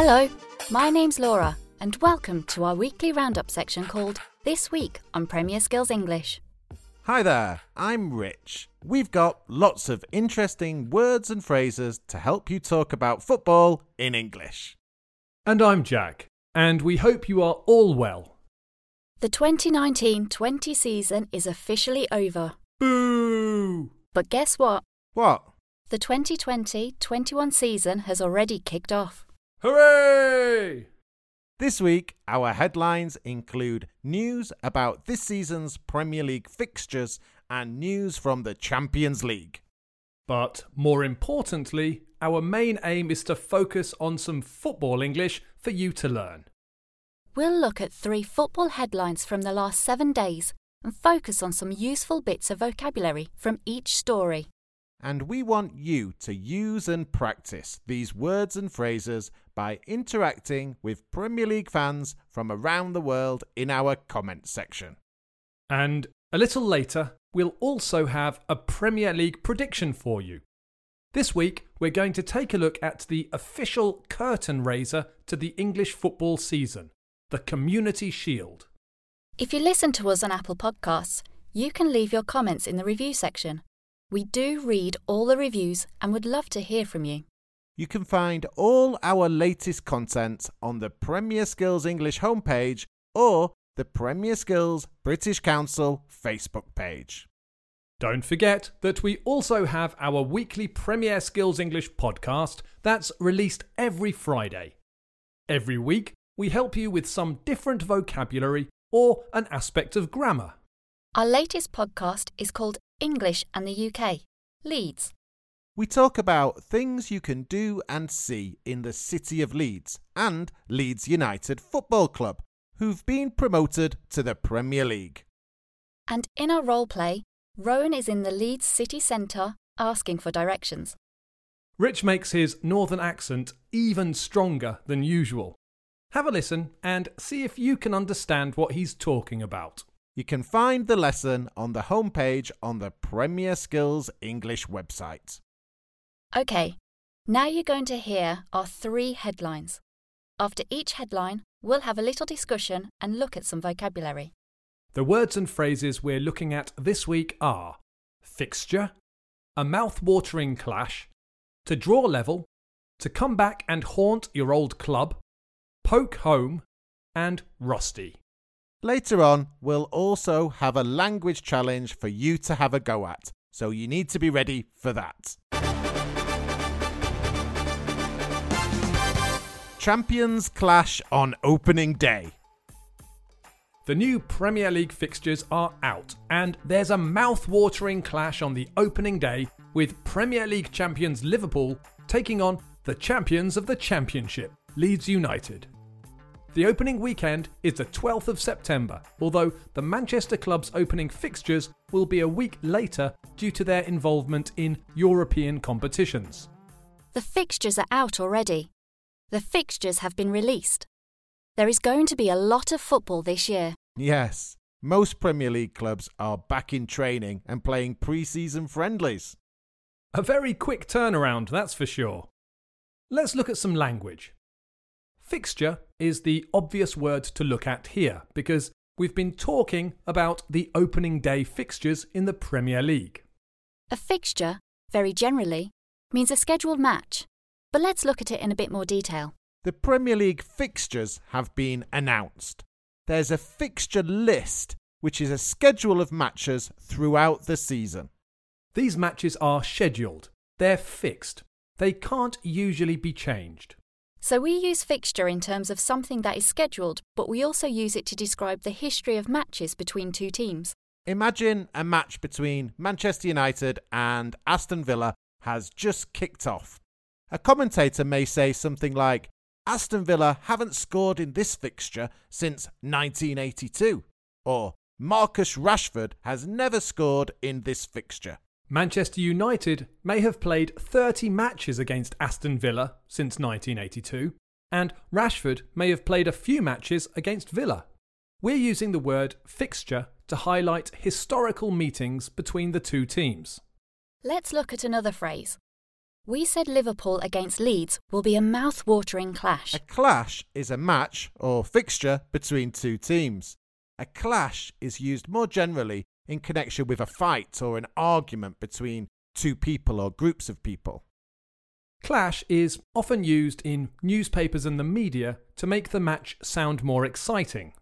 Hello, my name's Laura, and welcome to our weekly roundup section called This Week on Premier Skills English. Hi there, I'm Rich. We've got lots of interesting words and phrases to help you talk about football in English. And I'm Jack, and we hope you are all well. The 2019 20 season is officially over. Boo! But guess what? What? The 2020 21 season has already kicked off. Hooray! This week, our headlines include news about this season's Premier League fixtures and news from the Champions League. But more importantly, our main aim is to focus on some football English for you to learn. We'll look at three football headlines from the last seven days and focus on some useful bits of vocabulary from each story. And we want you to use and practice these words and phrases by interacting with Premier League fans from around the world in our comment section. And a little later, we'll also have a Premier League prediction for you. This week, we're going to take a look at the official curtain raiser to the English football season, the Community Shield. If you listen to us on Apple Podcasts, you can leave your comments in the review section. We do read all the reviews and would love to hear from you. You can find all our latest content on the Premier Skills English homepage or the Premier Skills British Council Facebook page. Don't forget that we also have our weekly Premier Skills English podcast that's released every Friday. Every week, we help you with some different vocabulary or an aspect of grammar. Our latest podcast is called English and the UK Leeds. We talk about things you can do and see in the city of Leeds and Leeds United Football Club, who've been promoted to the Premier League. And in our role play, Rowan is in the Leeds city centre asking for directions. Rich makes his northern accent even stronger than usual. Have a listen and see if you can understand what he's talking about. You can find the lesson on the homepage on the Premier Skills English website. OK, now you're going to hear our three headlines. After each headline, we'll have a little discussion and look at some vocabulary. The words and phrases we're looking at this week are fixture, a mouth-watering clash, to draw level, to come back and haunt your old club, poke home, and rusty. Later on, we'll also have a language challenge for you to have a go at, so you need to be ready for that. Champions clash on opening day. The new Premier League fixtures are out, and there's a mouth-watering clash on the opening day with Premier League champions Liverpool taking on the champions of the Championship, Leeds United. The opening weekend is the 12th of September, although the Manchester club's opening fixtures will be a week later due to their involvement in European competitions. The fixtures are out already. The fixtures have been released. There is going to be a lot of football this year. Yes, most Premier League clubs are back in training and playing pre season friendlies. A very quick turnaround, that's for sure. Let's look at some language. Fixture is the obvious word to look at here because we've been talking about the opening day fixtures in the Premier League. A fixture, very generally, means a scheduled match. But let's look at it in a bit more detail. The Premier League fixtures have been announced. There's a fixture list, which is a schedule of matches throughout the season. These matches are scheduled, they're fixed, they can't usually be changed. So we use fixture in terms of something that is scheduled, but we also use it to describe the history of matches between two teams. Imagine a match between Manchester United and Aston Villa has just kicked off. A commentator may say something like, Aston Villa haven't scored in this fixture since 1982, or Marcus Rashford has never scored in this fixture. Manchester United may have played 30 matches against Aston Villa since 1982, and Rashford may have played a few matches against Villa. We're using the word fixture to highlight historical meetings between the two teams. Let's look at another phrase. We said Liverpool against Leeds will be a mouth-watering clash. A clash is a match or fixture between two teams. A clash is used more generally in connection with a fight or an argument between two people or groups of people. Clash is often used in newspapers and the media to make the match sound more exciting.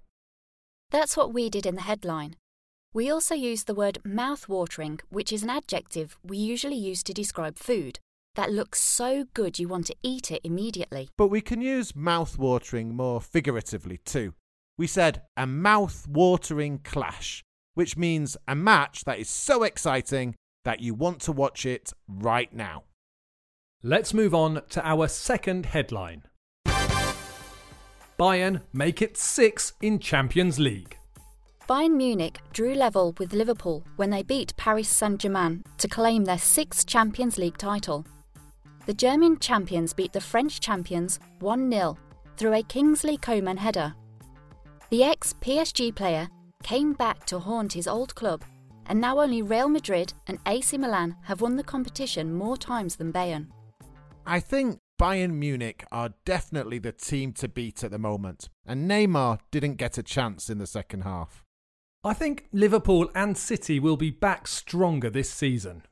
That's what we did in the headline. We also use the word mouth-watering, which is an adjective we usually use to describe food that looks so good you want to eat it immediately. But we can use mouth-watering more figuratively too. We said a mouth-watering clash, which means a match that is so exciting that you want to watch it right now. Let's move on to our second headline. Bayern make it six in Champions League. Bayern Munich drew level with Liverpool when they beat Paris Saint-Germain to claim their sixth Champions League title. The German champions beat the French champions 1-0 through a Kingsley Coman header. The ex-PSG player came back to haunt his old club and now only Real Madrid and AC Milan have won the competition more times than Bayern. I think Bayern Munich are definitely the team to beat at the moment, and Neymar didn't get a chance in the second half. I think Liverpool and City will be back stronger this season.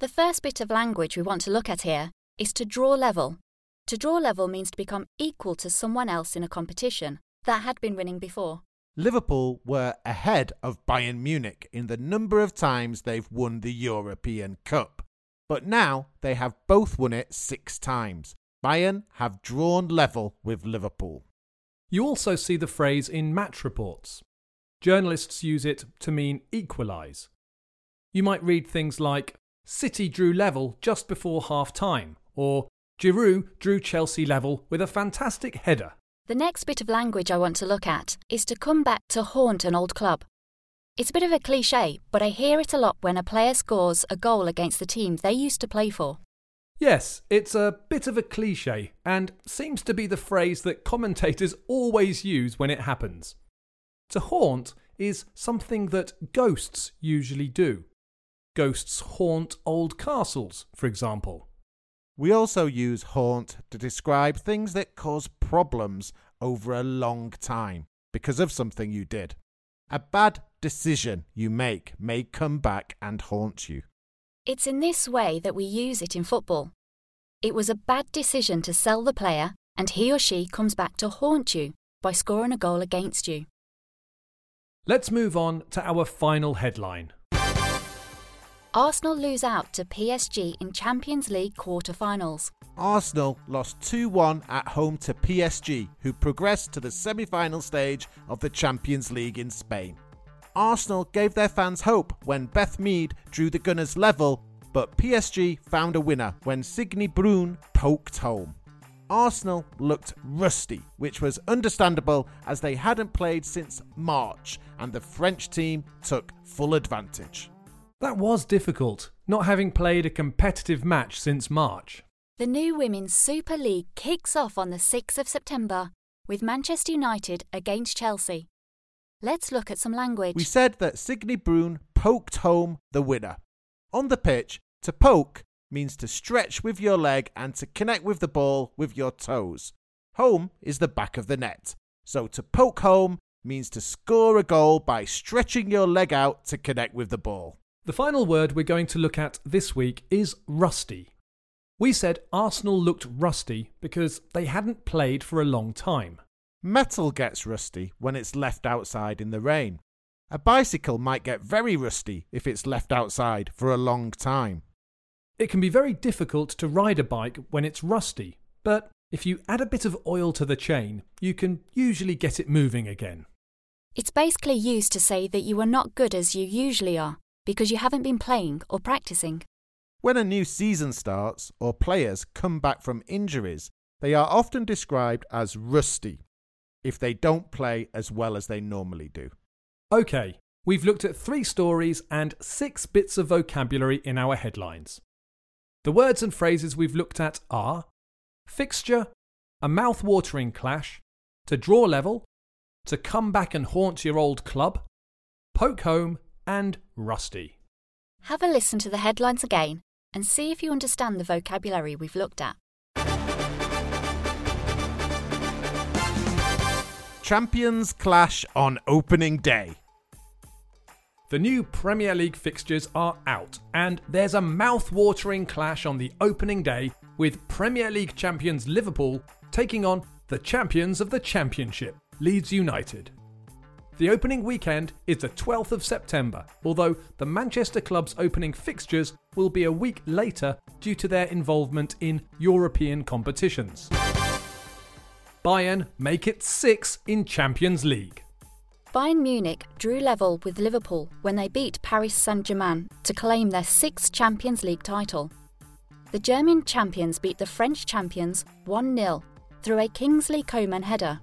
The first bit of language we want to look at here is to draw level. To draw level means to become equal to someone else in a competition that had been winning before. Liverpool were ahead of Bayern Munich in the number of times they've won the European Cup. But now they have both won it six times. Bayern have drawn level with Liverpool. You also see the phrase in match reports. Journalists use it to mean equalise. You might read things like City drew level just before half time, or Giroud drew Chelsea level with a fantastic header. The next bit of language I want to look at is to come back to haunt an old club. It's a bit of a cliche, but I hear it a lot when a player scores a goal against the team they used to play for. Yes, it's a bit of a cliche, and seems to be the phrase that commentators always use when it happens. To haunt is something that ghosts usually do. Ghosts haunt old castles, for example. We also use haunt to describe things that cause problems over a long time because of something you did. A bad decision you make may come back and haunt you. It's in this way that we use it in football. It was a bad decision to sell the player, and he or she comes back to haunt you by scoring a goal against you. Let's move on to our final headline. Arsenal lose out to PSG in Champions League quarter-finals. Arsenal lost 2 1 at home to PSG, who progressed to the semi final stage of the Champions League in Spain. Arsenal gave their fans hope when Beth Mead drew the Gunners level, but PSG found a winner when Signe Bruun poked home. Arsenal looked rusty, which was understandable as they hadn't played since March and the French team took full advantage. That was difficult, not having played a competitive match since March. The new Women's Super League kicks off on the 6th of September with Manchester United against Chelsea. Let's look at some language. We said that Signe Bruun poked home the winner. On the pitch, to poke means to stretch with your leg and to connect with the ball with your toes. Home is the back of the net. So to poke home means to score a goal by stretching your leg out to connect with the ball. The final word we're going to look at this week is rusty. We said Arsenal looked rusty because they hadn't played for a long time. Metal gets rusty when it's left outside in the rain. A bicycle might get very rusty if it's left outside for a long time. It can be very difficult to ride a bike when it's rusty, but if you add a bit of oil to the chain, you can usually get it moving again. It's basically used to say that you are not good as you usually are because you haven't been playing or practicing. When a new season starts or players come back from injuries, they are often described as rusty if they don't play as well as they normally do. Okay, we've looked at three stories and six bits of vocabulary in our headlines. The words and phrases we've looked at are fixture, a mouth-watering clash, to draw level, to come back and haunt your old club, poke home, and rusty. Have a listen to the headlines again and see if you understand the vocabulary we've looked at. Champions clash on opening day. The new Premier League fixtures are out, and there's a mouth-watering clash on the opening day with Premier League champions Liverpool taking on the champions of the Championship, Leeds United. The opening weekend is the 12th of September, although the Manchester club's opening fixtures will be a week later due to their involvement in European competitions. Bayern make it six in Champions League. Bayern Munich drew level with Liverpool when they beat Paris Saint Germain to claim their sixth Champions League title. The German champions beat the French champions 1 0 through a Kingsley Coman header.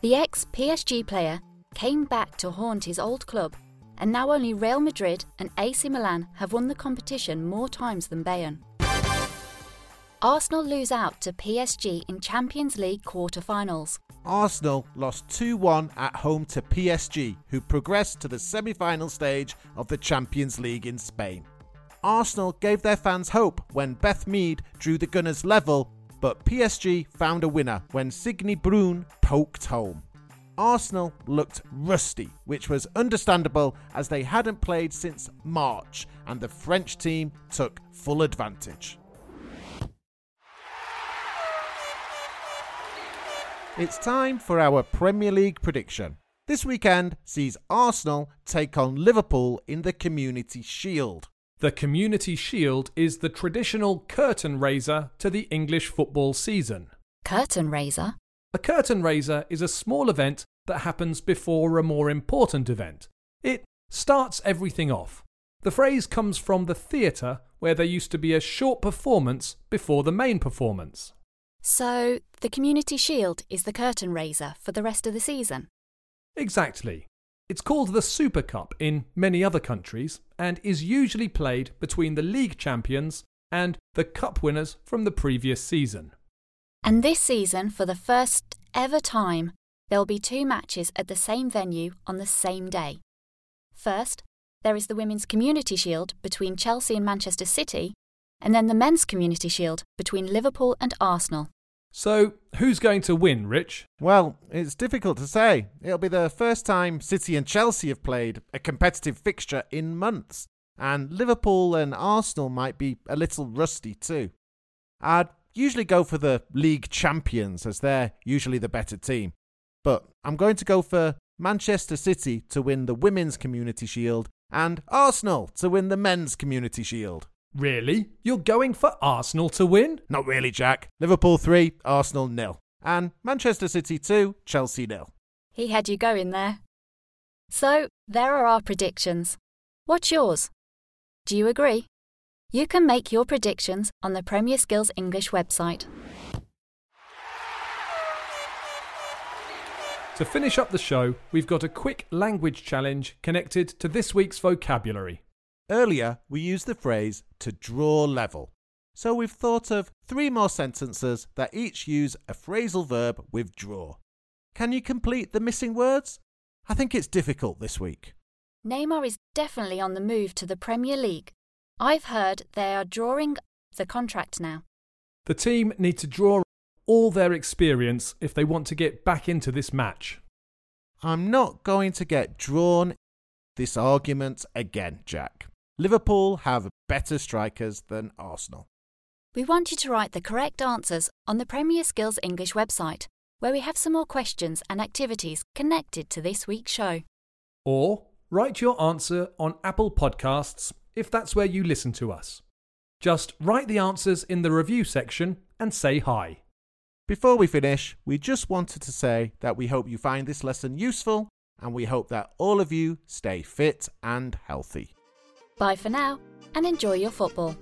The ex PSG player came back to haunt his old club, and now only Real Madrid and AC Milan have won the competition more times than Bayern. Arsenal lose out to PSG in Champions League quarter-finals. Arsenal lost 2 1 at home to PSG, who progressed to the semi final stage of the Champions League in Spain. Arsenal gave their fans hope when Beth Mead drew the Gunners level, but PSG found a winner when Signe Bruun poked home. Arsenal looked rusty, which was understandable as they hadn't played since March and the French team took full advantage. It's time for our Premier League prediction. This weekend sees Arsenal take on Liverpool in the Community Shield. The Community Shield is the traditional curtain raiser to the English football season. Curtain raiser? A curtain raiser is a small event that happens before a more important event. It starts everything off. The phrase comes from the theatre where there used to be a short performance before the main performance. So, the Community Shield is the curtain raiser for the rest of the season? Exactly. It's called the Super Cup in many other countries and is usually played between the league champions and the cup winners from the previous season. And this season, for the first ever time, there'll be two matches at the same venue on the same day. First, there is the Women's Community Shield between Chelsea and Manchester City, and then the Men's Community Shield between Liverpool and Arsenal. So, who's going to win, Rich? Well, it's difficult to say. It'll be the first time City and Chelsea have played a competitive fixture in months, and Liverpool and Arsenal might be a little rusty too. I'd usually go for the league champions as they're usually the better team, but I'm going to go for Manchester City to win the Women's Community Shield and Arsenal to win the Men's Community Shield. Really? You're going for Arsenal to win? Not really, Jack. Liverpool 3, Arsenal nil. And Manchester City 2, Chelsea nil. He had you going there. So, there are our predictions. What's yours? Do you agree? You can make your predictions on the Premier Skills English website. To finish up the show, we've got a quick language challenge connected to this week's vocabulary. Earlier, we used the phrase to draw level. So we've thought of three more sentences that each use a phrasal verb with draw. Can you complete the missing words? I think it's difficult this week. Neymar is definitely on the move to the Premier League. I've heard they are drawing the contract now. The team need to draw all their experience if they want to get back into this match. I'm not going to get drawn this argument again, Jack. Liverpool have better strikers than Arsenal. We want you to write the correct answers on the Premier Skills English website, where we have some more questions and activities connected to this week's show. Or write your answer on Apple Podcasts if that's where you listen to us. Just write the answers in the review section and say hi. Before we finish, we just wanted to say that we hope you find this lesson useful and we hope that all of you stay fit and healthy. Bye for now and enjoy your football.